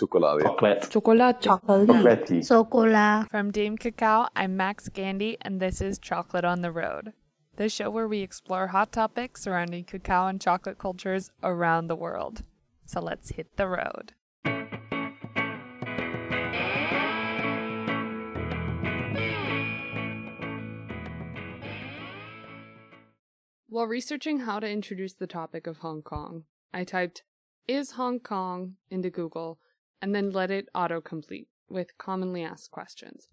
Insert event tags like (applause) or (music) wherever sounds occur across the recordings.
Chocolate. Chocolate. Chocolate. Chocolate. Chocolatey. From Dame Cacao, I'm Max Gandy, and this is Chocolate on the Road, the show where we explore hot topics surrounding cacao and chocolate cultures around the world. So let's hit the road. While researching how to introduce the topic of Hong Kong, I typed, Is Hong Kong into Google and then let it autocomplete with commonly asked questions.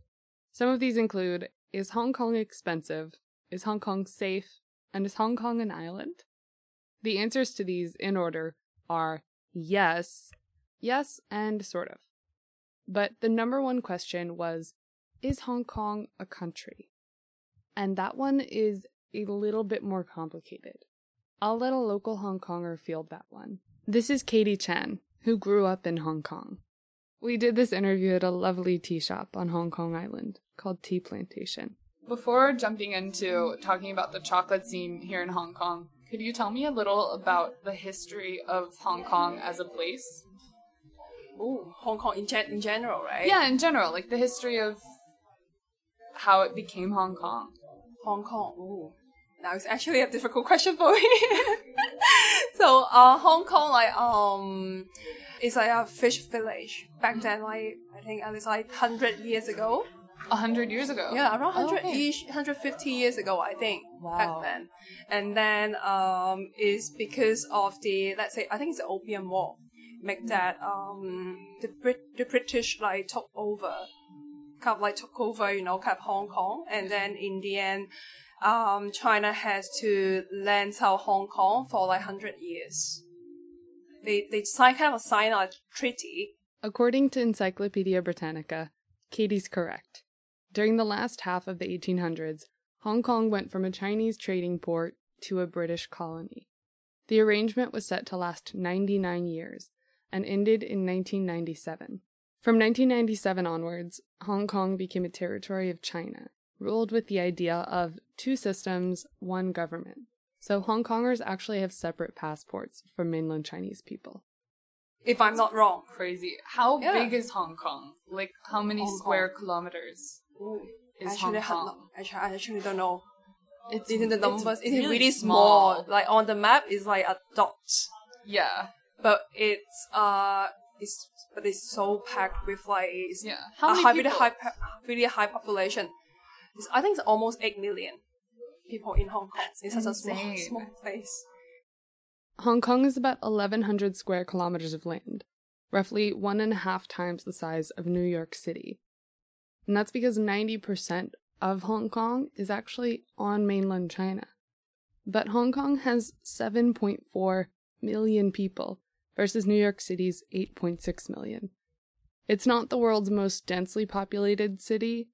Some of these include Is Hong Kong expensive? Is Hong Kong safe? And is Hong Kong an island? The answers to these, in order, are yes, yes, and sort of. But the number one question was Is Hong Kong a country? And that one is a little bit more complicated. I'll let a local Hong Konger field that one. This is Katie Chen, who grew up in Hong Kong. We did this interview at a lovely tea shop on Hong Kong Island called Tea Plantation. Before jumping into talking about the chocolate scene here in Hong Kong, could you tell me a little about the history of Hong Kong as a place? Ooh, Hong Kong in, gen- in general, right? Yeah, in general, like the history of how it became Hong Kong. Hong Kong. Ooh. Now it's actually a difficult question for me. (laughs) so, uh, Hong Kong, like, um, it's like a fish village. Back then, like, I think at least like 100 years ago. A hundred years ago? Yeah, around Oh, okay. ish, 150 years ago, I think. Wow. Back then. And then, um, is because of the, let's say, I think it's the Opium War. Make that, um, the Brit- the British, like, took over kind of like took over, you know, kind of Hong Kong, and then in the end, um, China has to land out Hong Kong for like hundred years. They they sign kind of sign a treaty. According to Encyclopedia Britannica, Katie's correct. During the last half of the 1800s, Hong Kong went from a Chinese trading port to a British colony. The arrangement was set to last 99 years and ended in 1997. From 1997 onwards, Hong Kong became a territory of China, ruled with the idea of two systems, one government. So Hong Kongers actually have separate passports from mainland Chinese people. If I'm not wrong. Crazy. How Yeah. big is Hong Kong? Like, how many Hong square Kong. kilometers Ooh, is actually, Hong Kong? no- actually, I actually don't know. It's, It's in the it's numbers. It's really really small. Like on the map, it's like a dot. Yeah, But it's uh, it's but it's so packed with like yeah. How a many high, people? really high, really high population. It's, I think it's almost eight million people in Hong Kong. It's such a small, small place. Hong Kong is about 1,100 square kilometers of land, roughly one and a half times the size of New York City. And that's because 90% of Hong Kong is actually on mainland China. But Hong Kong has 7.4 million people versus New York City's 8.6 million. It's not the world's most densely populated city,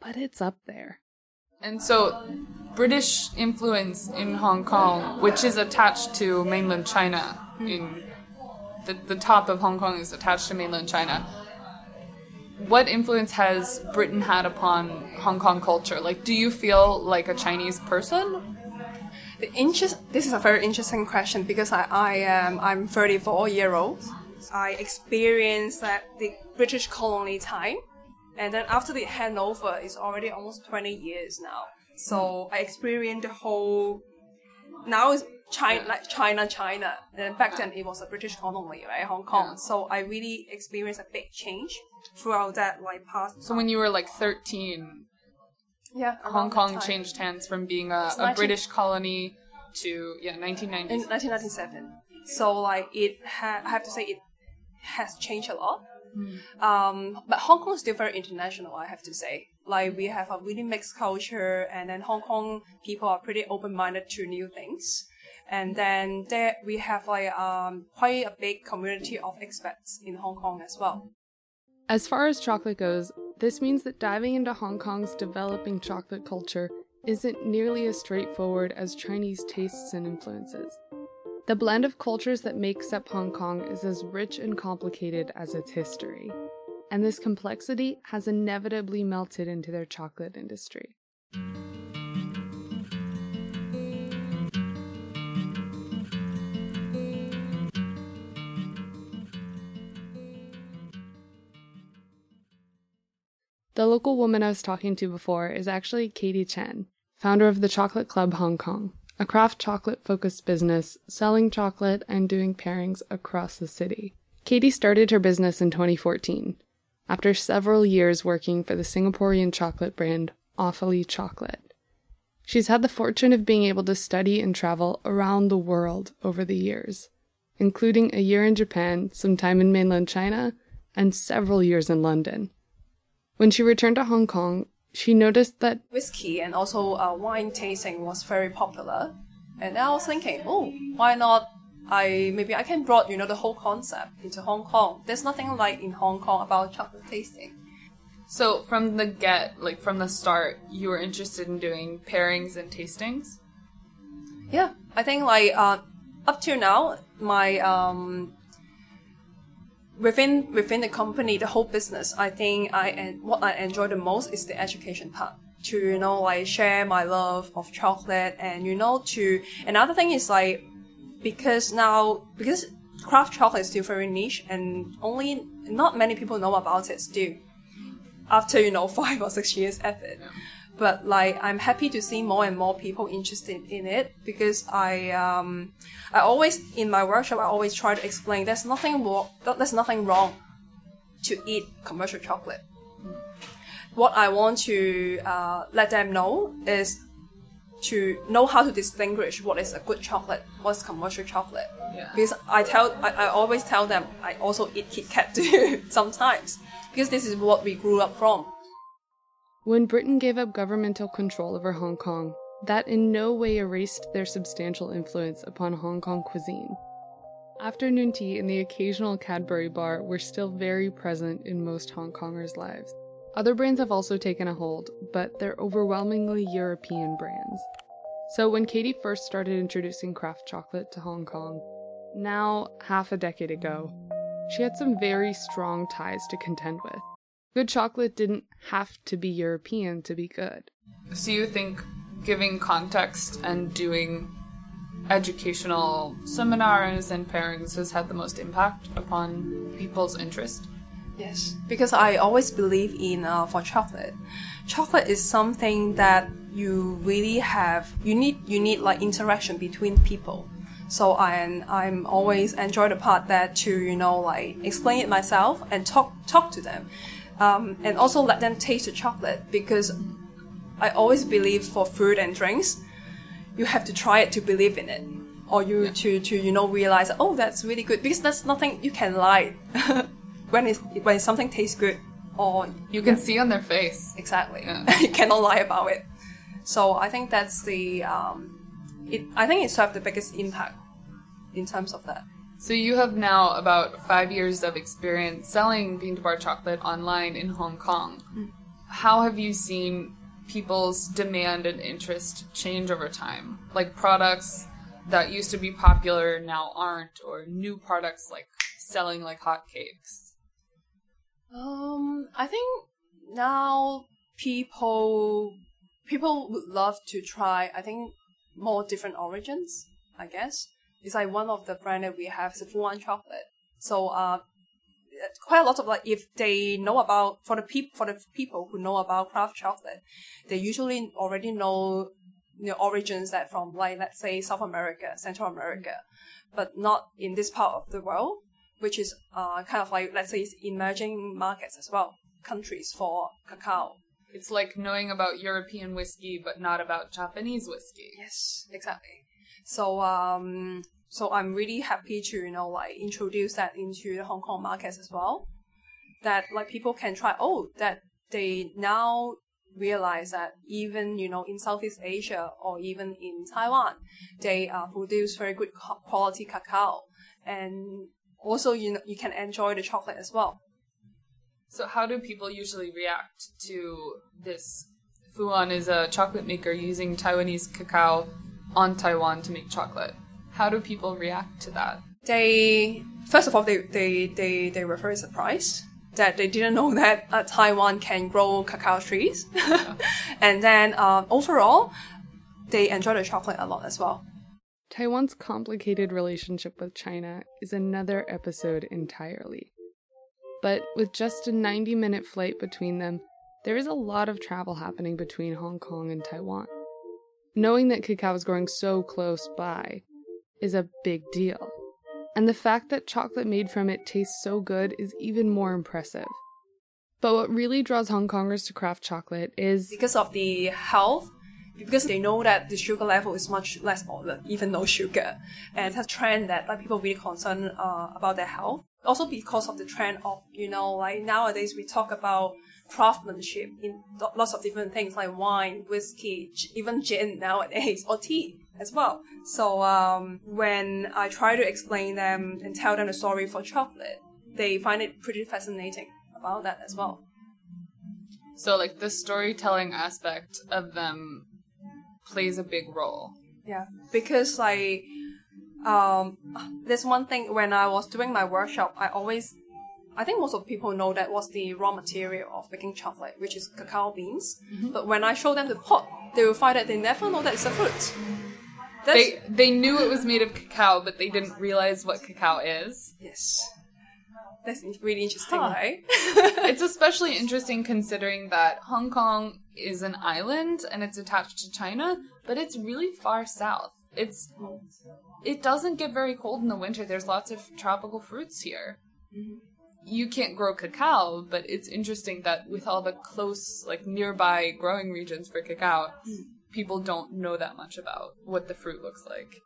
but it's up there. And so, British influence in Hong Kong, which is attached to mainland China, hmm. in the, the top of Hong Kong is attached to mainland China. What influence has Britain had upon Hong Kong culture? Like, do you feel like a Chinese person? The interest. This is a very interesting question because I, I am I'm 34 year old. I experienced that the British colony time, and then after the handover, it's already almost 20 years now. So mm. I experienced the whole. Now it's China, like China, China. And then back then it was a British colony, right, Hong Kong. Yeah. So I really experienced a big change throughout that like past. So, when you were like 13, yeah, Hong Kong changed hands from being a, a 19 British colony to, yeah, in 1990s. 1997. So like it, ha- I have to say it has changed a lot. Hmm. Um, but Hong Kong is still very international. I have to say, like we have a really mixed culture, and then Hong Kong people are pretty open-minded to new things. And then there we have like um quite a big community of expats in Hong Kong as well. As far as chocolate goes, this means that diving into Hong Kong's developing chocolate culture isn't nearly as straightforward as Chinese tastes and influences. The blend of cultures that makes up Hong Kong is as rich and complicated as its history, and this complexity has inevitably melted into their chocolate industry. The local woman I was talking to before is actually Katie Chen, founder of the Chocolate Club Hong Kong a craft chocolate focused business selling chocolate and doing pairings across the city. Katie started her business in 2014 after several years working for the Singaporean chocolate brand Awfully Chocolate. She's had the fortune of being able to study and travel around the world over the years, including a year in Japan, some time in mainland China, and several years in London. When she returned to Hong Kong, she noticed that whiskey and also uh, wine tasting was very popular. And I was thinking, oh, why not? I maybe I can brought you know the whole concept into Hong Kong. There's nothing like in Hong Kong about chocolate tasting. So from the get, like from the start, you were interested in doing pairings and tastings. Yeah, I think like uh, up to now, my um, within within the company, the whole business, I think I and what I enjoy the most is the education part. To you know like share my love of chocolate and you know to another thing is like because now because craft chocolate is still very niche and only not many people know about it still after you know (laughs) five or six years effort. Yeah. But like I'm happy to see more and more people interested in it because I um I always in my workshop I always try to explain there's nothing wrong there's nothing wrong to eat commercial chocolate. What I want to uh, let them know is to know how to distinguish what is a good chocolate, what's commercial chocolate. Yeah. Because I tell, I, I always tell them I also eat Kit Kat (laughs) too sometimes because this is what we grew up from. When Britain gave up governmental control over Hong Kong, that in no way erased their substantial influence upon Hong Kong cuisine. Afternoon tea and the occasional Cadbury bar were still very present in most Hong Kongers' lives. Other brands have also taken a hold, but they're overwhelmingly European brands. So when Katie first started introducing craft chocolate to Hong Kong, now half a decade ago, she had some very strong ties to contend with. Good chocolate didn't have to be European to be good. So you think giving context and doing educational seminars and pairings has had the most impact upon people's interest? Yes, because I always believe in uh, for chocolate. Chocolate is something that you really have. You need you need like interaction between people. So I I'm always enjoy the part that to you know like explain it myself and talk talk to them, um, and also let them taste the chocolate because I always believe for food and drinks, you have to try it to believe in it, or you yeah. to to you know realize oh that's really good because that's nothing you can lie. (laughs) when it's when something tastes good or you can yeah. see on their face exactly yeah. (laughs) you cannot lie about it so i think that's the um, it i think it served the biggest impact in terms of that so you have now about five years of experience selling bean to bar chocolate online in hong kong mm. how have you seen people's demand and interest change over time like products that used to be popular now aren't or new products like selling like hotcakes um, I think now people people would love to try. I think more different origins. I guess it's like one of the brand that we have is Fuwan chocolate. So uh, quite a lot of like if they know about for the people for the people who know about craft chocolate, they usually already know the origins that from like let's say South America, Central America, but not in this part of the world which is uh, kind of like, let's say, emerging markets as well, countries for cacao. It's like knowing about European whiskey, but not about Japanese whiskey. Yes, exactly. So, um, so I'm really happy to, you know, like introduce that into the Hong Kong markets as well. That like people can try, oh, that they now realize that even, you know, in Southeast Asia or even in Taiwan, they uh, produce very good quality cacao. And also you know, you can enjoy the chocolate as well. So how do people usually react to this? Fuwan is a chocolate maker using Taiwanese cacao on Taiwan to make chocolate. How do people react to that? They first of all they they they, they were very surprised that they didn't know that uh, Taiwan can grow cacao trees, (laughs) and then uh, overall they enjoy the chocolate a lot as well. Taiwan's complicated relationship with China is another episode entirely. But with just a 90 minute flight between them, there is a lot of travel happening between Hong Kong and Taiwan. Knowing that cacao is growing so close by is a big deal. And the fact that chocolate made from it tastes so good is even more impressive. But what really draws Hong Kongers to craft chocolate is because of the health because they know that the sugar level is much less or even no sugar and it's a trend that like people really concerned uh, about their health also because of the trend of you know like nowadays we talk about craftsmanship in lots of different things like wine whiskey even gin nowadays or tea as well so um, when i try to explain them and tell them the story for chocolate they find it pretty fascinating about that as well so like the storytelling aspect of them plays a big role. Yeah, because like um, there's one thing when I was doing my workshop, I always, I think most of people know that was the raw material of making chocolate, which is cacao beans. Mm-hmm. But when I show them the pot, they will find that they never know that it's a fruit. That's, they they knew it was made of cacao, but they didn't realize what cacao is. Yes. That's really interesting, right? (laughs) it's especially interesting considering that Hong Kong is an island and it's attached to China, but it's really far south. It's it doesn't get very cold in the winter. There's lots of tropical fruits here. Mm-hmm. You can't grow cacao, but it's interesting that with all the close, like nearby growing regions for cacao, mm. people don't know that much about what the fruit looks like.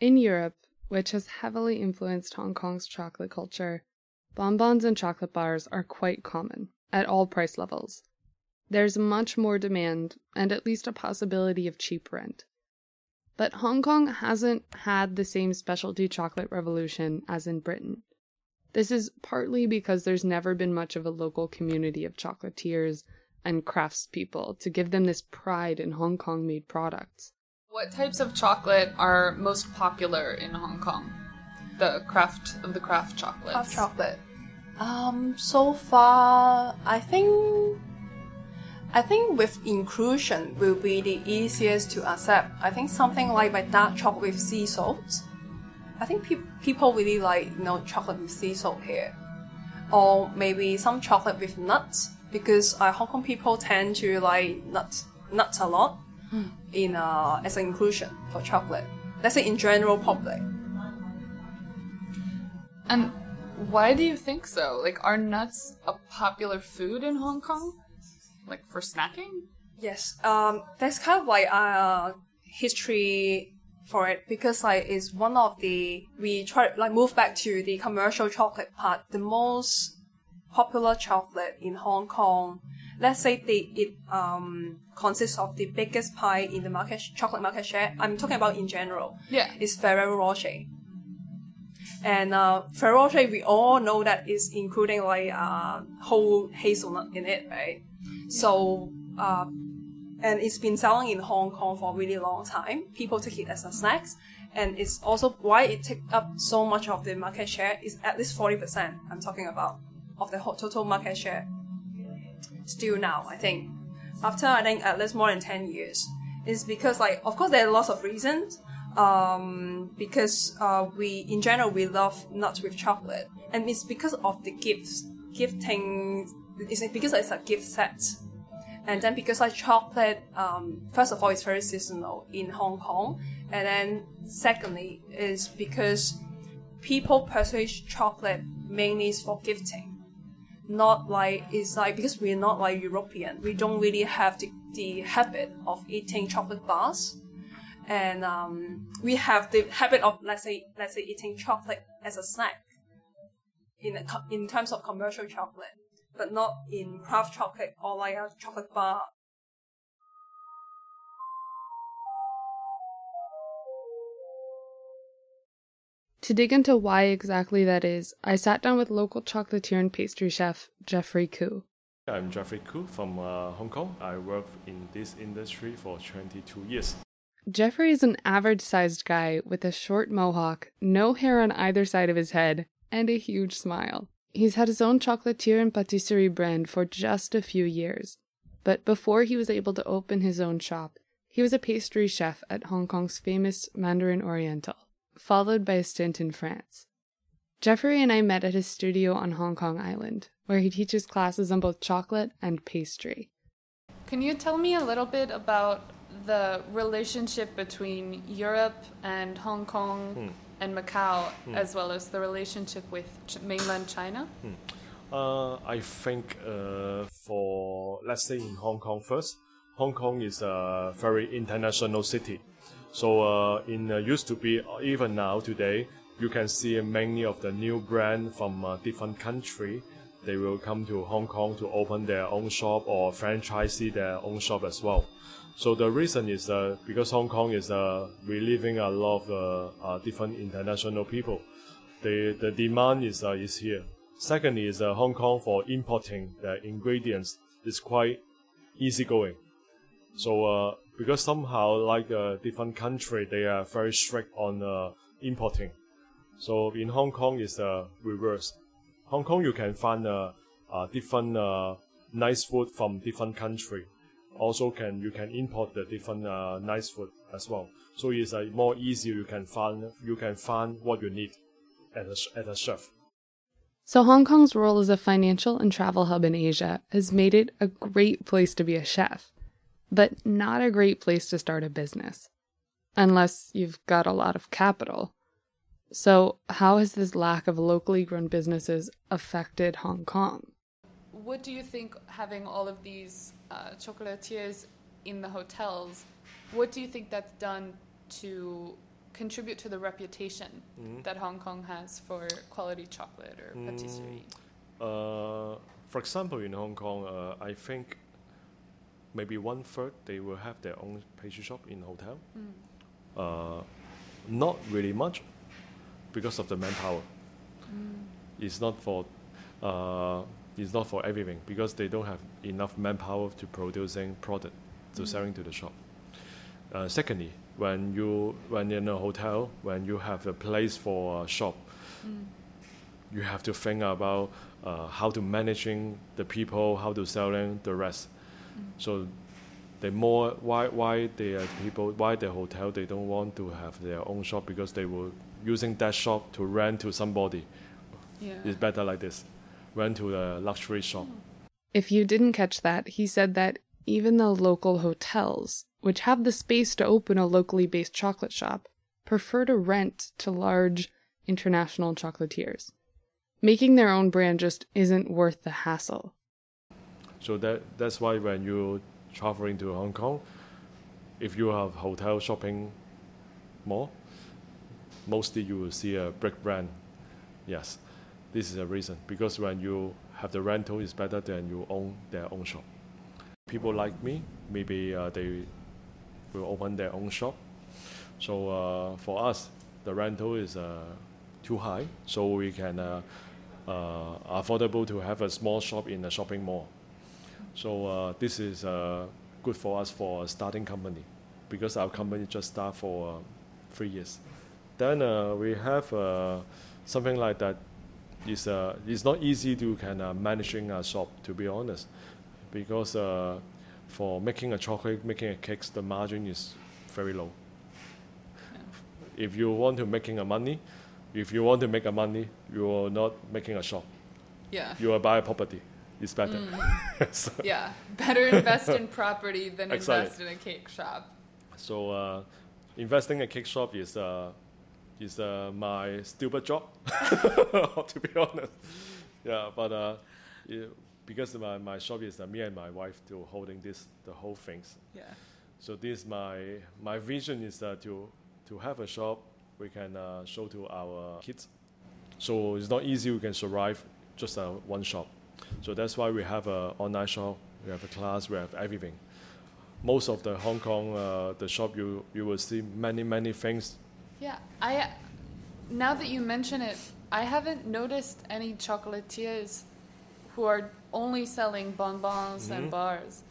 In Europe, which has heavily influenced Hong Kong's chocolate culture, bonbons and chocolate bars are quite common at all price levels. There's much more demand and at least a possibility of cheap rent. But Hong Kong hasn't had the same specialty chocolate revolution as in Britain. This is partly because there's never been much of a local community of chocolatiers and craftspeople to give them this pride in Hong Kong made products. What types of chocolate are most popular in Hong Kong? The craft of the craft chocolate. Craft chocolate. Um, so far, I think I think with inclusion will be the easiest to accept. I think something like my dark chocolate with sea salt. I think pe- people really like you know chocolate with sea salt here, or maybe some chocolate with nuts because uh, Hong Kong people tend to like nuts nuts a lot mm. in uh, as an inclusion for chocolate. Let's say in general public. And why do you think so? Like, are nuts a popular food in Hong Kong? Like for snacking? Yes. Um, that's kind of like a uh, history for it because like it's one of the we try like move back to the commercial chocolate part. The most popular chocolate in Hong Kong let's say they it um consists of the biggest pie in the market chocolate market share. I'm talking about in general. Yeah, it's Ferrero Rocher. And uh, Ferrero Rocher, we all know that is including like uh, whole hazelnut in it, right? So, uh, and it's been selling in Hong Kong for a really long time. People take it as a snack, and it's also why it took up so much of the market share. Is at least forty percent. I'm talking about of the total market share still now, I think. After I think at least more than 10 years. Is because like of course there are lots of reasons. Um, because uh, we in general we love nuts with chocolate, and it's because of the gifts, gifting. It's because it's a gift set, and then because like chocolate, um, first of all, it's very seasonal in Hong Kong, and then secondly is because people purchase chocolate mainly for gifting. Not like it's like because we're not like European, we don't really have the, the habit of eating chocolate bars, and um, we have the habit of let's say let's say eating chocolate as a snack. In a, in terms of commercial chocolate, but not in craft chocolate or like a chocolate bar To dig into why exactly that is, I sat down with local chocolatier and pastry chef Jeffrey Koo. I'm Jeffrey Koo from uh, Hong Kong. I work in this industry for 22 years. Jeffrey is an average sized guy with a short mohawk, no hair on either side of his head, and a huge smile. He's had his own chocolatier and patisserie brand for just a few years. But before he was able to open his own shop, he was a pastry chef at Hong Kong's famous Mandarin Oriental followed by a stint in France. Jeffrey and I met at his studio on Hong Kong Island, where he teaches classes on both chocolate and pastry. Can you tell me a little bit about the relationship between Europe and Hong Kong hmm. And Macau, as well as the relationship with Ch- mainland China? Uh, I think uh, for let's say in Hong Kong first, Hong Kong is a very international city. So uh, in uh, used to be uh, even now today, you can see many of the new brand from uh, different country. They will come to Hong Kong to open their own shop or franchisee their own shop as well. So the reason is uh, because Hong Kong is uh, relieving a lot of uh, uh, different international people. The the demand is uh, is here. Second is Hong Kong for importing the ingredients is quite easygoing. So because somehow like different country they are very strict on importing. So in Hong Kong is uh, reverse. Hong Kong you can find different nice food from different country. Also can you can import the different uh, nice food as well. So it's uh, more easy. You can find you can find what you need at a, at a chef. So, Hong Kong's role as a financial and travel hub in Asia has made it a great place to be a chef, but not a great place to start a business. Unless you've got a lot of capital. So, how has this lack of locally grown businesses affected Hong Kong? What do you think having all of these uh, chocolatiers in the hotels, what do you think that's done to contribute to the reputation that Hong Kong has for quality chocolate or patisserie? Uh, for example, in Hong Kong, uh, I think maybe one third they will have their own pastry shop in hotel. Uh, not really much because of the manpower. It's not for uh, it's not for everything because they don't have enough manpower to producing product to selling to the shop. Uh, secondly, when you when in a hotel, when you have a place for a shop, you have to think about uh, how to managing the people, how to selling the rest. So the more why why the people why the hotel they don't want to have their own shop because they were using that shop to rent to somebody. Yeah. It's better like this, rent to a luxury shop. If you didn't catch that, he said that even the local hotels, which have the space to open a locally based chocolate shop, prefer to rent to large international chocolatiers. Making their own brand just isn't worth the hassle. So that that's why when you traveling to Hong Kong, if you have hotel shopping mall, mostly you will see a brick brand. Yes, this is a reason because when you have the rental, it's better than you own their own shop. People like me, maybe uh, they will open their own shop. So uh, for us, the rental is uh, too high, so we can uh, uh, affordable to have a small shop in a shopping mall. So this is good for us for a starting company because our company just start for three years. Then we have something like that. Is uh, it's not easy to kind of managing a shop to be honest, because uh, for making a chocolate, making a cakes, the margin is very low. If you want to making a money, if you want to make a money, you are not making a shop. Yeah. You are buy a property. It's better. (laughs) so, Yeah. Better invest in property than (laughs) Exactly. invest in a cake shop. so uh, investing in a cake shop is uh, is uh, my stupid job, (laughs) to be honest. Yeah, but uh, yeah, because my, my shop is uh, me and my wife to holding this the whole things. Yeah. So this my my vision is uh, to to have a shop we can uh, show to our kids. So it's not easy we can survive just uh, one shop. So that's why we have a online shop, we have a class, we have everything. Most of the Hong Kong uh, the shop you you will see many many things. Yeah, I. Now that you mention it, I haven't noticed any chocolatiers who are only selling bonbons and bars.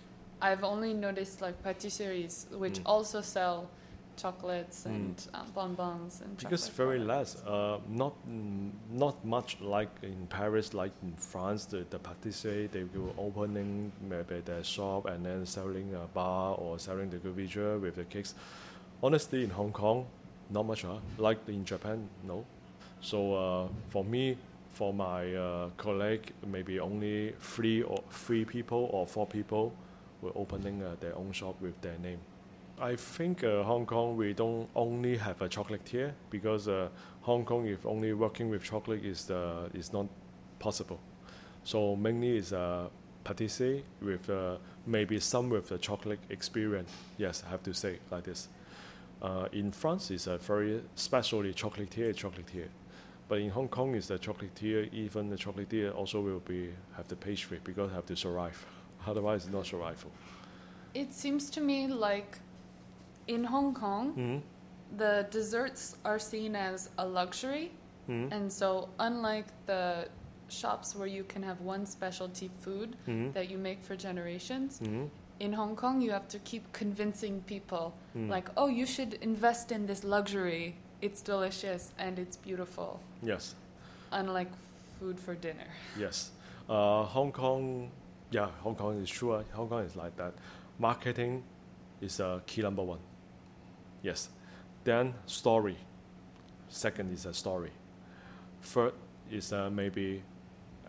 I've only noticed like patisseries, which also sell chocolates and um, bonbons and. Because very products. less, uh, not mm, not much like in Paris, like in France, the, the patisserie they will opening maybe their shop and then selling a bar or selling the couverture with the cakes. Honestly, in Hong Kong, not much. Huh? Like in Japan, no. So uh, for me, for my uh, colleague, maybe only three or three people or four people were opening uh, their own shop with their name. I think uh, Hong Kong we don't only have a chocolatier because uh, Hong Kong if only working with chocolate is uh, is not possible. So mainly is a patissier with maybe some with the chocolate experience. Yes, I have to say like this. Uh, in France, it's a very specially chocolatier chocolatier, but in Hong Kong, is the chocolatier. Even the chocolatier also will be have the pastry because have to survive. (laughs) Otherwise, it's not survival. It seems to me like in Hong Kong, Mhm. the desserts are seen as a luxury. Mhm. And so, unlike the shops where you can have one specialty food Mhm. that you make for generations, Mhm. In Hong Kong, you have to keep convincing people, Mm. like, oh, you should invest in this luxury. It's delicious and it's beautiful, Yes. unlike food for dinner. Yes. Uh, Hong Kong, yeah, Hong Kong is true. uh, Hong Kong is like that. Marketing is a key number one. Yes. Then story. Second is a story. Third is uh, maybe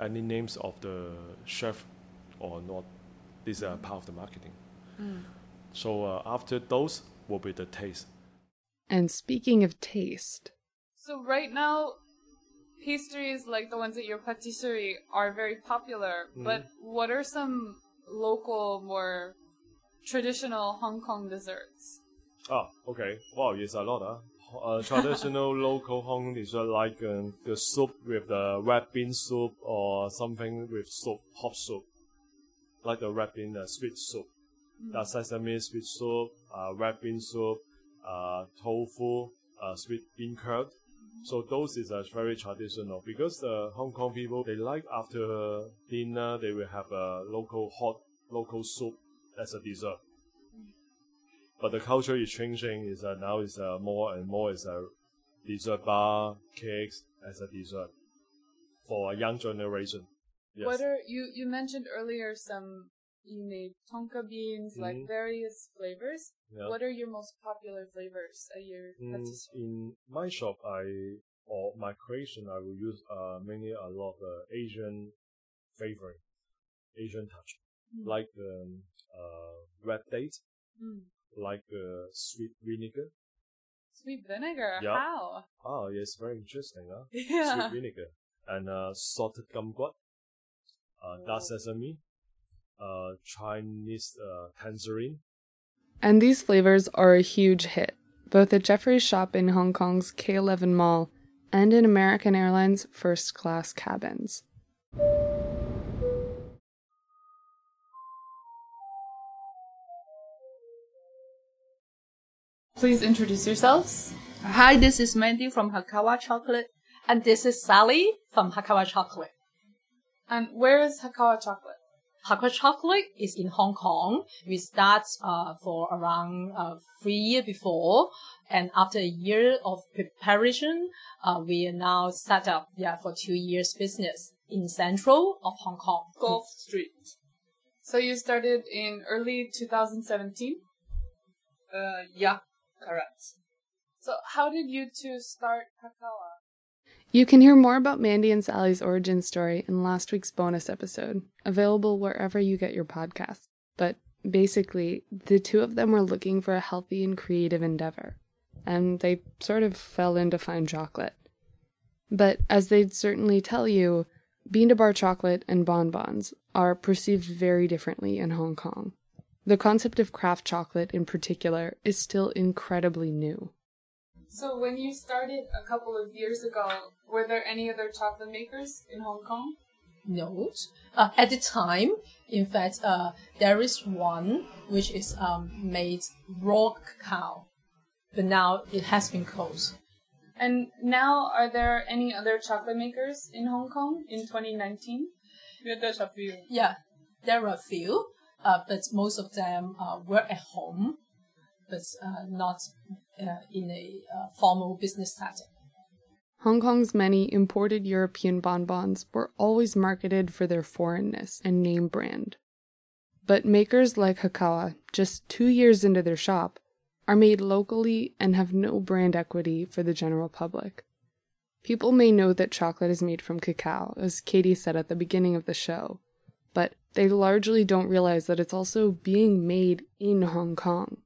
any names of the chef or not. These are part of the marketing. So uh, after those will be the taste. And speaking of taste, So, right now, pastries like the ones at your patisserie are very popular, but what are some local, more traditional Hong Kong desserts? Ah, okay. Wow, it's a lot. Uh. Uh, traditional (laughs) local Hong Kong dessert like um, the soup with the red bean soup or something with soup, hot soup, like the bean uh, sweet soup. The sesame sweet soup, uh, red bean soup, uh, tofu, uh, sweet bean curd. So those is uh, very traditional because the Hong Kong people they like after dinner they will have a local hot local soup as a dessert but the culture is changing. Is uh, now is uh, more and more is a dessert bar, cakes as a dessert for a young generation. Yes. What are you? You mentioned earlier some you made tonka beans, like Mhm. various flavors. Yeah. What are your most popular flavors at your Mm, in my shop, I or my creation, I will use uh, mainly a lot of uh, Asian flavoring, Asian touch, Mm. like um, uh, red date, Mm. like uh, sweet vinegar. Sweet vinegar. Yeah. How? Ah, yes, very interesting. Huh? (laughs) Yeah. sweet vinegar and uh, salted kumquat, uh, dark sesame, uh, Chinese uh, tangerine. and these flavors are a huge hit, both at Jeffrey's shop in Hong Kong's K11 Mall and in American Airlines first class cabins. Please introduce yourselves. Hi, this is Mandy from Hakawa Chocolate. And this is Sally from Hakawa Chocolate. And where is Hakawa chocolate? Hakawa Chocolate is in Hong Kong. We start uh, for around uh, three years before, and after a year of preparation, uh, we are now set up yeah for two years business in central of Hong Kong. Gough Street. So you started in early 2017. Uh, yeah, correct. So how did you two start Hakawa? You can hear more about Mandy and Sally's origin story in last week's bonus episode, available wherever you get your podcasts. But basically, the two of them were looking for a healthy and creative endeavor, and they sort of fell into fine chocolate. But as they'd certainly tell you, bean to bar chocolate and bonbons are perceived very differently in Hong Kong. The concept of craft chocolate in particular is still incredibly new. So when you started a couple of years ago, were there any other chocolate makers in Hong Kong? note. Uh, at the time, in fact, uh, there is one which is um, made raw cacao, but now it has been closed. And now, are there any other chocolate makers in Hong Kong in 2019? Yeah, there's a few. Yeah, there are a few, uh, but most of them uh, work at home, but uh, not uh, in a uh, formal business setting. Hong Kong's many imported European bonbons were always marketed for their foreignness and name brand. But makers like Hakawa, just two years into their shop, are made locally and have no brand equity for the general public. People may know that chocolate is made from cacao, as Katie said at the beginning of the show, but they largely don't realize that it's also being made in Hong Kong.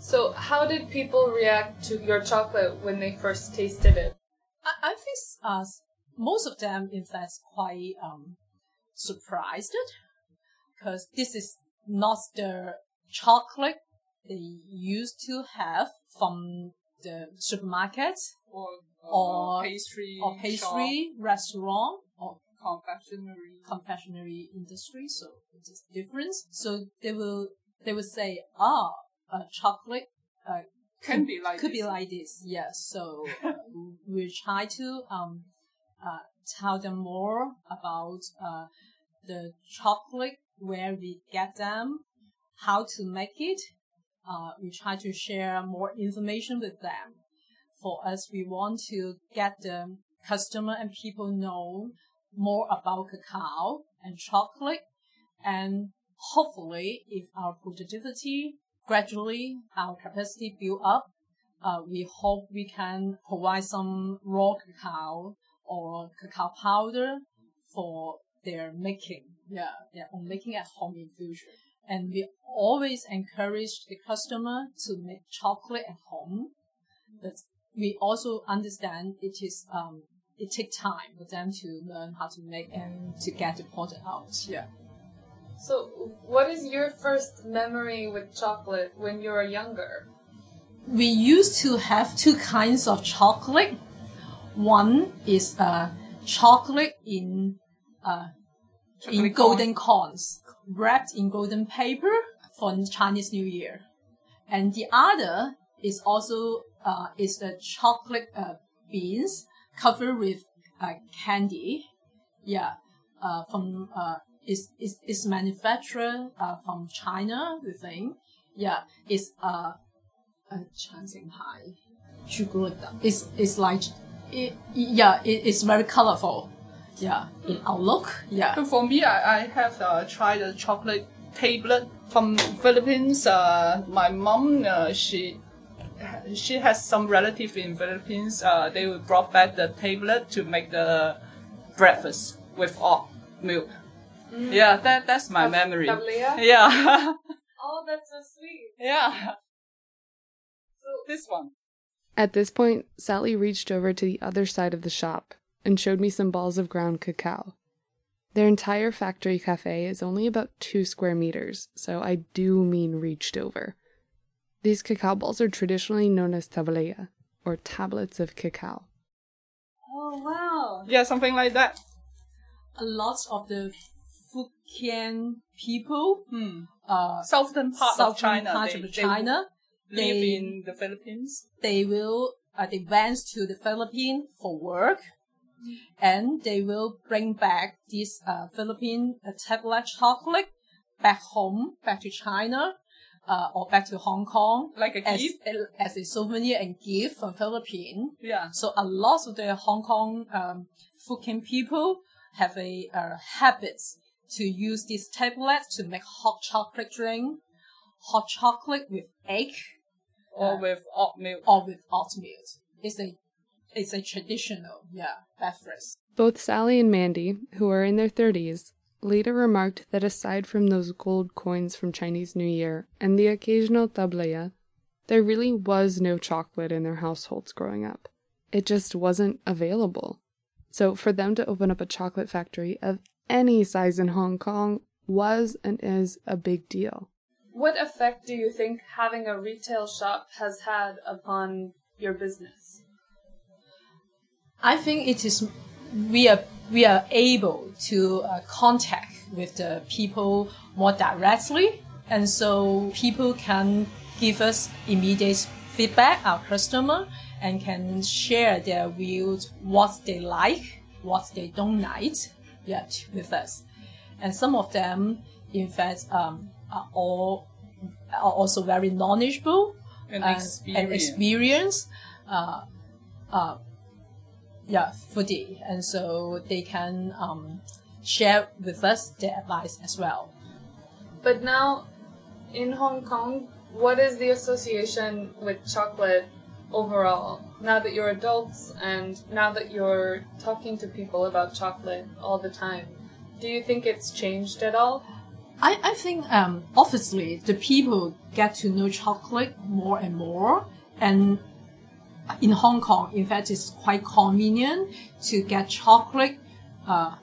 So, how did people react to your chocolate when they first tasted it? I, I think uh, most of them, in fact, quite um, surprised because this is not the chocolate they used to have from the supermarket Or, or pastry, or pastry restaurant or confectionery. confectionery industry. So it is different. So they will they will say, ah, uh, chocolate uh, Can be like could this. be like this. Yes. So uh, we try to um uh tell them more about uh the chocolate, where we get them, how to make it. Uh, we try to share more information with them. For us, we want to get the customer and people know more about cacao and chocolate and hopefully if our productivity gradually our capacity build up uh, we hope we can provide some raw cacao or cacao powder for their making yeah own making at home in future and we always encourage the customer to make chocolate at home but we also understand it is um, it takes time for them to learn how to make and to get the product out. Yeah. So, what is your first memory with chocolate when you were younger? We used to have two kinds of chocolate. One is uh, chocolate in uh, in Chocolate golden corns, wrapped in golden paper for Chinese New Year, and the other is also uh, is the chocolate uh, beans covered with uh, candy. Yeah, uh, from uh, it's, is is manufactured uh, from China, the thing. Yeah, it's a a Shanghai chocolate. It's, it's like, it, yeah, it, it's very colorful. Yeah, in outlook. Yeah. But for me, I, I have uh, tried a chocolate tablet from Philippines. Uh, my mom, uh, she she has some relative in Philippines. Uh, they brought back the tablet to make the breakfast with oat milk. Mm. Yeah, that that's my Of memory. Tablea? (laughs) Yeah, Oh, that's so sweet. yeah. So, This one. At this point, Sally reached over to the other side of the shop and showed me some balls of ground cacao. Their entire factory cafe is only about two square meters, so I do mean reached over. These cacao balls are traditionally known as tablea, or tablets of cacao. Oh wow! Yeah, something like that. A lot of the Fujian people, Hmm. uh, Southern part of China. part they, of they China, live they- in the Philippines. they will uh, they went to the Philippines for work, and they will bring back this uh, Philippine uh, tablet chocolate back home, back to China, uh, or back to Hong Kong, Like a as gift? as a souvenir and gift from Philippines. Yeah. So a lot of the Hong Kong um, Fujian people have a uh, habit to use these tablets to make hot chocolate drink, hot chocolate with egg Or Uh, with oat milk. or with oatmeal. It's a it's a traditional yeah beverage. Both Sally and Mandy, who are in their 30s, later remarked that aside from those gold coins from Chinese New Year and the occasional tablea, there really was no chocolate in their households growing up. It just wasn't available. So for them to open up a chocolate factory of any size in Hong Kong was and is a big deal. what effect do you think having a retail shop has had upon your business? I think it is we are we are able to uh, contact with the people more directly, and so people can give us immediate feedback, our customer, and can share their views, what they like, what they don't like, yet with us. And some of them, in fact, um, are all are also very knowledgeable And uh, experience. and experience. Uh, uh, yeah, foodie, and so they can um, share with us their advice as well. But now, in Hong Kong, what is the association with chocolate overall? Now that you're adults and now that you're talking to people about chocolate all the time, do you think it's changed at all? I, I think um, obviously the people get to know chocolate more and more and in Hong Kong, in fact, it's quite convenient to get chocolate uh,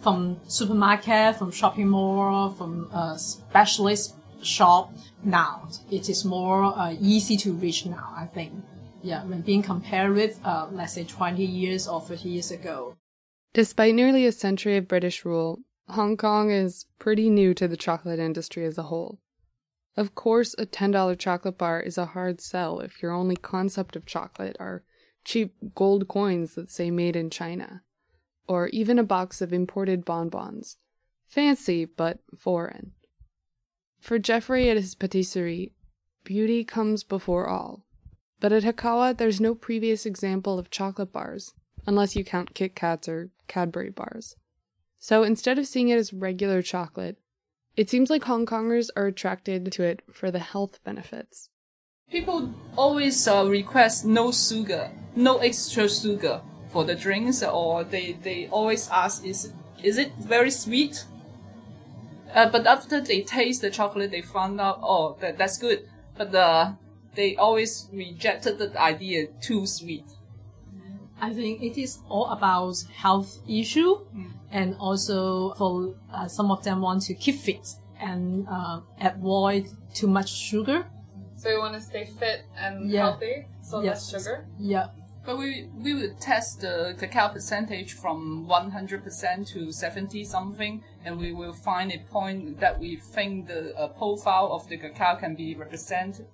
from supermarket, from shopping mall, from a specialist shop. Now it is more uh, easy to reach now. I think, yeah, when being compared with, uh, let's say, 20 years or 30 years ago. Despite nearly a century of British rule, Hong Kong is pretty new to the chocolate industry as a whole. Of course, a $10 chocolate bar is a hard sell if your only concept of chocolate are cheap gold coins that say made in China, or even a box of imported bonbons. Fancy, but foreign. For Jeffrey at his patisserie, beauty comes before all. But at Hekawa, there's no previous example of chocolate bars, unless you count Kit Kats or Cadbury bars. So instead of seeing it as regular chocolate, it seems like Hong Kongers are attracted to it for the health benefits. People always uh, request no sugar, no extra sugar for the drinks, or they, they always ask, is, is it very sweet? Uh, but after they taste the chocolate, they found out, oh, that, that's good. But uh, they always rejected the idea too sweet. I think it is all about health issue, mm. and also for uh, some of them want to keep fit and uh, avoid too much sugar. So you want to stay fit and yeah. healthy, so yes. less sugar. Yeah. But we we would test the cacao percentage from 100% to 70 something, and we will find a point that we think the uh, profile of the cacao can be represented.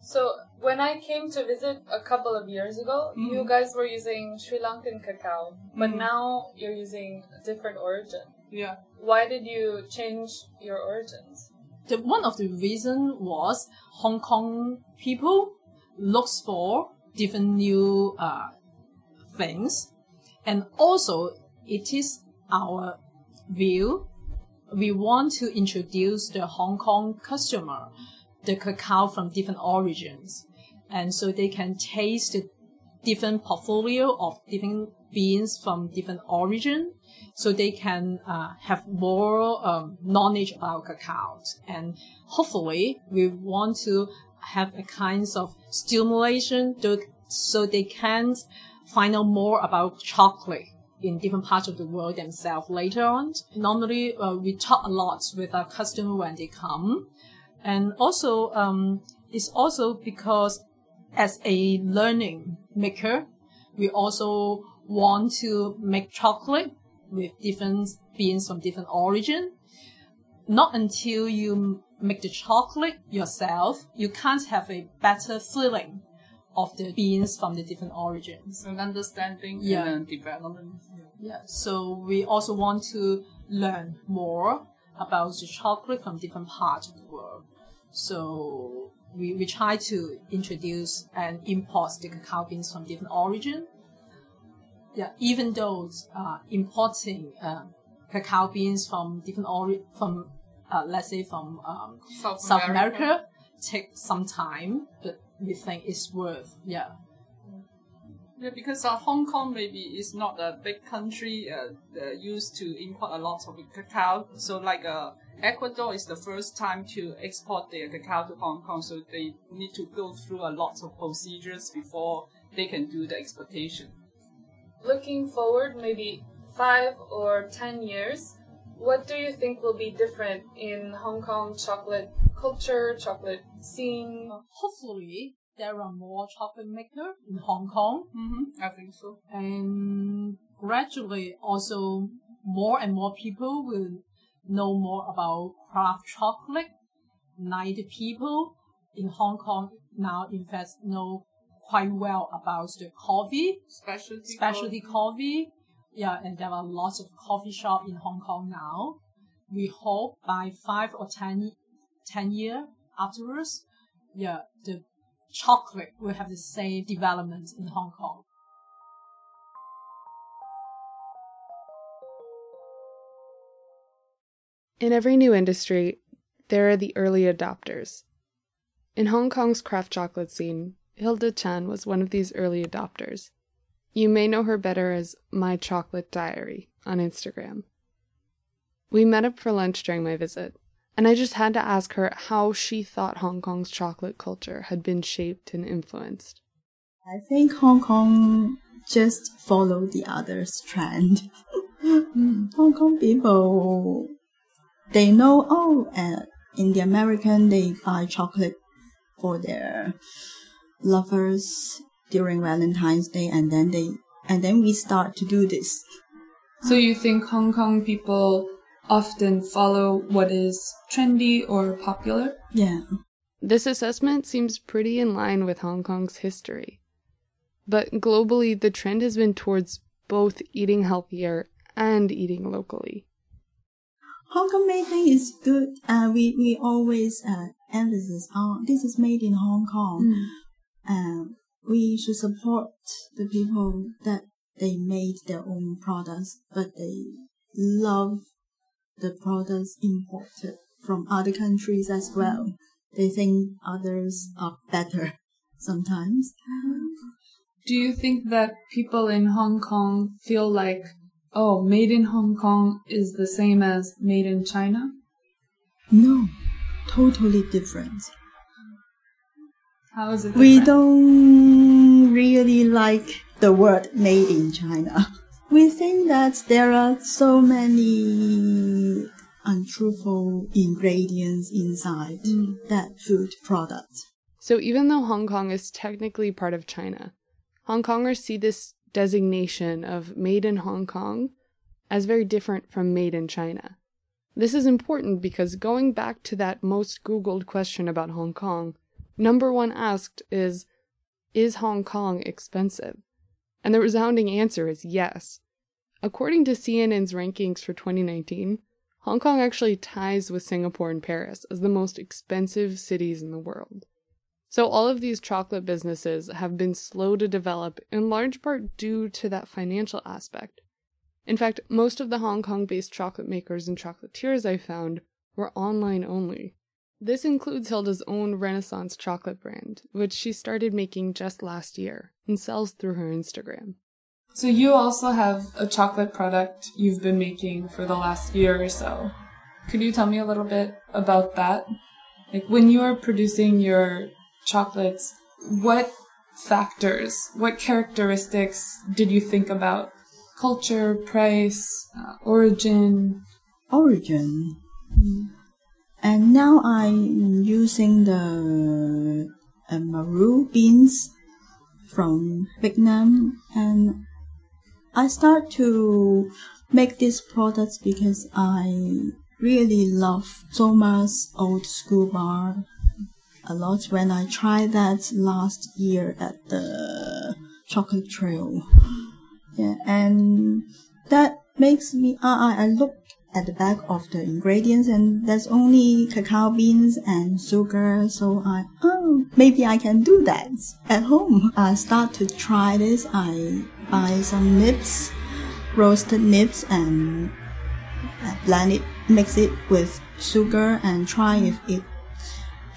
So when I came to visit a couple of years ago, mm. you guys were using Sri Lankan cacao, but mm. now you're using a different origin. Yeah. Why did you change your origins? The one of the reason was Hong Kong people looks for different new uh, things, and also it is our view. We want to introduce the Hong Kong customer the cacao from different origins. And so they can taste the different portfolio of different beans from different origin. So they can uh, have more um, knowledge about cacao. And hopefully we want to have a kinds of stimulation to, so they can find out more about chocolate in different parts of the world themselves later on. Normally, uh, we talk a lot with our customer when they come and also, um, it's also because as a learning maker, we also want to make chocolate with different beans from different origin. Not until you make the chocolate yourself, you can't have a better feeling of the beans from the different origins. And understanding yeah. and development. Yeah. So we also want to learn more about the chocolate from different parts of the world. So we, we try to introduce and import the cacao beans from different origin. Yeah, even though uh, importing uh, cacao beans from different ori- from uh, let's say from um, South, South America. America take some time, but we think it's worth. Yeah. Yeah, because uh, Hong Kong maybe is not a big country uh, uh, used to import a lot of cacao. So like uh, Ecuador is the first time to export their cacao to Hong Kong, so they need to go through a lot of procedures before they can do the exportation. Looking forward, maybe five or ten years, what do you think will be different in Hong Kong chocolate culture, chocolate scene? Hopefully, there are more chocolate makers in Hong Kong. Mm-hmm, I think so. And gradually, also more and more people will know more about craft chocolate. Like the people in Hong Kong now, in fact, know quite well about the coffee, specialty, specialty coffee. coffee. Yeah, and there are lots of coffee shop in Hong Kong now. We hope by five or ten, 10 years afterwards, yeah, the chocolate will have the same development in Hong Kong. In every new industry, there are the early adopters. In Hong Kong's craft chocolate scene, Hilda Chan was one of these early adopters. You may know her better as My Chocolate Diary on Instagram. We met up for lunch during my visit, and I just had to ask her how she thought Hong Kong's chocolate culture had been shaped and influenced. I think Hong Kong just follow the others' trend. (laughs) Hmm, Hong Kong people, they know, oh, uh, in the American, they buy chocolate for their lovers during Valentine's Day, and then they, and then we start to do this. So you think Hong Kong people often follow what is trendy or popular? Yeah. This assessment seems pretty in line with Hong Kong's history. But globally, the trend has been towards both eating healthier and eating locally. Hong Kong made thing is good. Uh, we we always uh, emphasis on this is made in Hong Kong. Uh, we should support the people that they made their own products, but they love the products imported from other countries as well. They think others are better (laughs) sometimes. Do you think that people in Hong Kong feel like, oh, made in Hong Kong is the same as made in China? No, totally different. How is it? We don't really like the word made in China. (laughs) We think that there are so many untruthful ingredients inside mm. that food product. So even though Hong Kong is technically part of China, Hong Kongers see this designation of made in Hong Kong as very different from made in China. This is important because going back to that most Googled question about Hong Kong, number one asked is Is Hong Kong expensive? And the resounding answer is yes. According to CNN's rankings for 2019, Hong Kong actually ties with Singapore and Paris as the most expensive cities in the world. So, all of these chocolate businesses have been slow to develop in large part due to that financial aspect. In fact, most of the Hong Kong based chocolate makers and chocolatiers I found were online only. This includes Hilda's own Renaissance chocolate brand, which she started making just last year and sells through her Instagram. So you also have a chocolate product you've been making for the last year or so. Could you tell me a little bit about that? Like when you are producing your chocolates, what factors, what characteristics did you think about? Culture, price, uh, origin? Origin. And now I'm using the uh, Marou beans from Vietnam and I start to make these products because I really love Zoma's old school bar a lot when I tried that last year at the chocolate trail. Yeah, and that makes me I I look at the back of the ingredients and there's only cacao beans and sugar so I oh maybe I can do that at home. I start to try this. I buy some nibs, roasted nibs and uh, blend it, mix it with sugar and try if it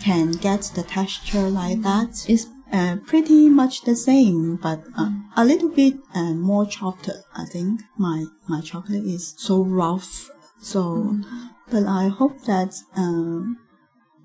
can get the texture like that. It's uh, pretty much the same, but uh, a little bit uh, more chopped. I think my my chocolate is so rough. So, but I hope that um,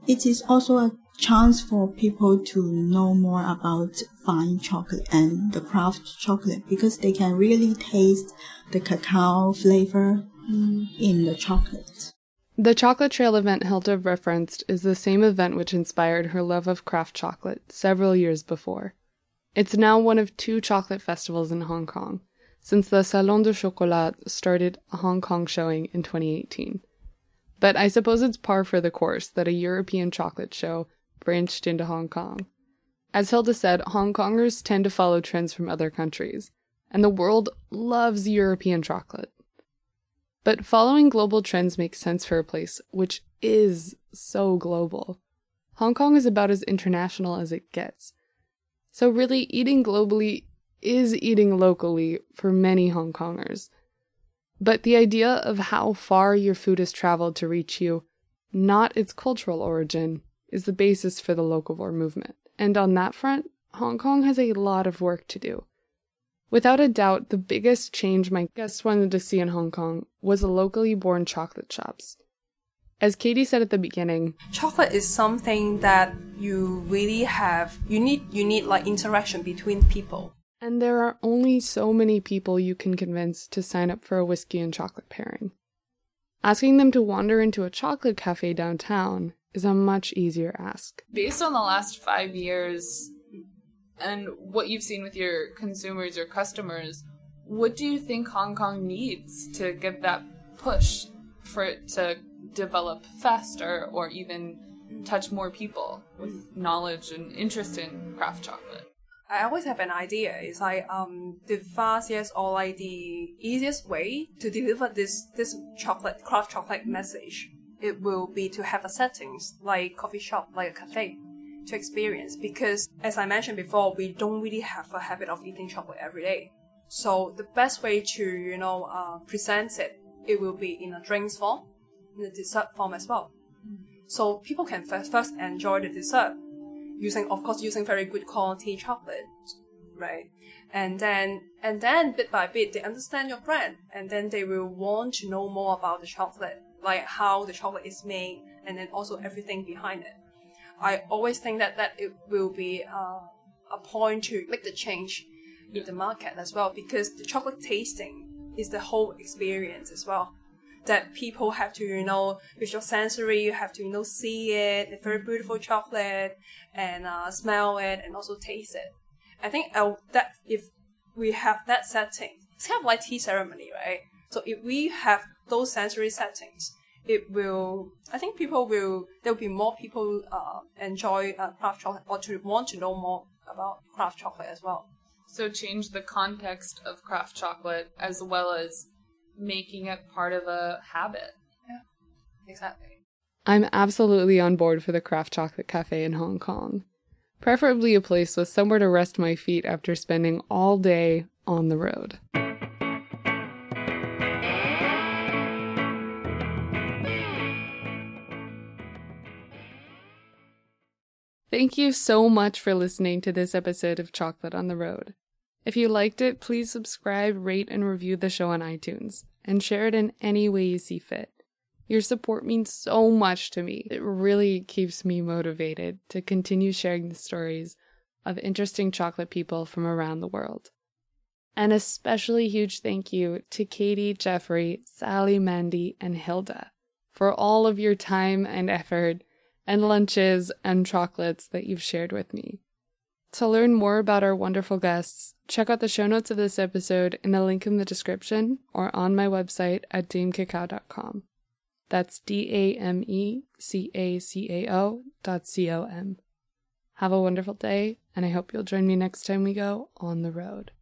it is also a chance for people to know more about fine chocolate and the craft chocolate because they can really taste the cacao flavor in the chocolate. The Chocolate Trail event Hilda referenced is the same event which inspired her love of craft chocolate several years before. It's now one of two chocolate festivals in Hong Kong, since the Salon du Chocolat started a Hong Kong showing in 2018. But I suppose it's par for the course that a European chocolate show branched into Hong Kong. As Hilda said, Hong Kongers tend to follow trends from other countries, and the world loves European chocolate. But following global trends makes sense for a place which is so global. Hong Kong is about as international as it gets. So, really, eating globally is eating locally for many Hong Kongers. But the idea of how far your food has traveled to reach you, not its cultural origin, is the basis for the locavore movement. And on that front, Hong Kong has a lot of work to do. Without a doubt, the biggest change my guests wanted to see in Hong Kong was the locally born chocolate shops. As Katie said at the beginning, chocolate is something that you really have you need you need like interaction between people and there are only so many people you can convince to sign up for a whiskey and chocolate pairing. Asking them to wander into a chocolate cafe downtown is a much easier ask. Based on the last five years and what you've seen with your consumers, your customers, what do you think Hong Kong needs to give that push for it to develop faster or even touch more people with knowledge and interest in craft chocolate? I always have an idea. It's like um the fastest or like the easiest way to deliver this this chocolate craft chocolate message. It will be to have a settings like coffee shop, like a cafe, to experience. Because as I mentioned before, we don't really have a habit of eating chocolate every day. So the best way to you know uh, present it, it will be in a drinks form, in a dessert form as well. So people can first first enjoy the dessert using of course using very good quality chocolate right and then and then bit by bit they understand your brand and then they will want to know more about the chocolate like how the chocolate is made and then also everything behind it i always think that that it will be uh, a point to make the change in the market as well because the chocolate tasting is the whole experience as well that people have to, you know, with your sensory, you have to, you know, see it, a very beautiful chocolate, and uh, smell it, and also taste it. I think uh, that if we have that setting, it's kind of like tea ceremony, right? So if we have those sensory settings, it will. I think people will. There will be more people uh, enjoy uh, craft chocolate or to want to know more about craft chocolate as well. So change the context of craft chocolate as well as making it part of a habit. Yeah, exactly. I'm absolutely on board for the craft chocolate cafe in Hong Kong. Preferably a place with somewhere to rest my feet after spending all day on the road. Thank you so much for listening to this episode of Chocolate on the Road. If you liked it, please subscribe, rate, and review the show on iTunes, and share it in any way you see fit. Your support means so much to me. It really keeps me motivated to continue sharing the stories of interesting chocolate people from around the world. An especially huge thank you to Katie, Jeffrey, Sally, Mandy, and Hilda for all of your time and effort and lunches and chocolates that you've shared with me. To learn more about our wonderful guests, check out the show notes of this episode in the link in the description or on my website at damecacao.com. That's D A M E C A C A O dot C O M. Have a wonderful day, and I hope you'll join me next time we go on the road.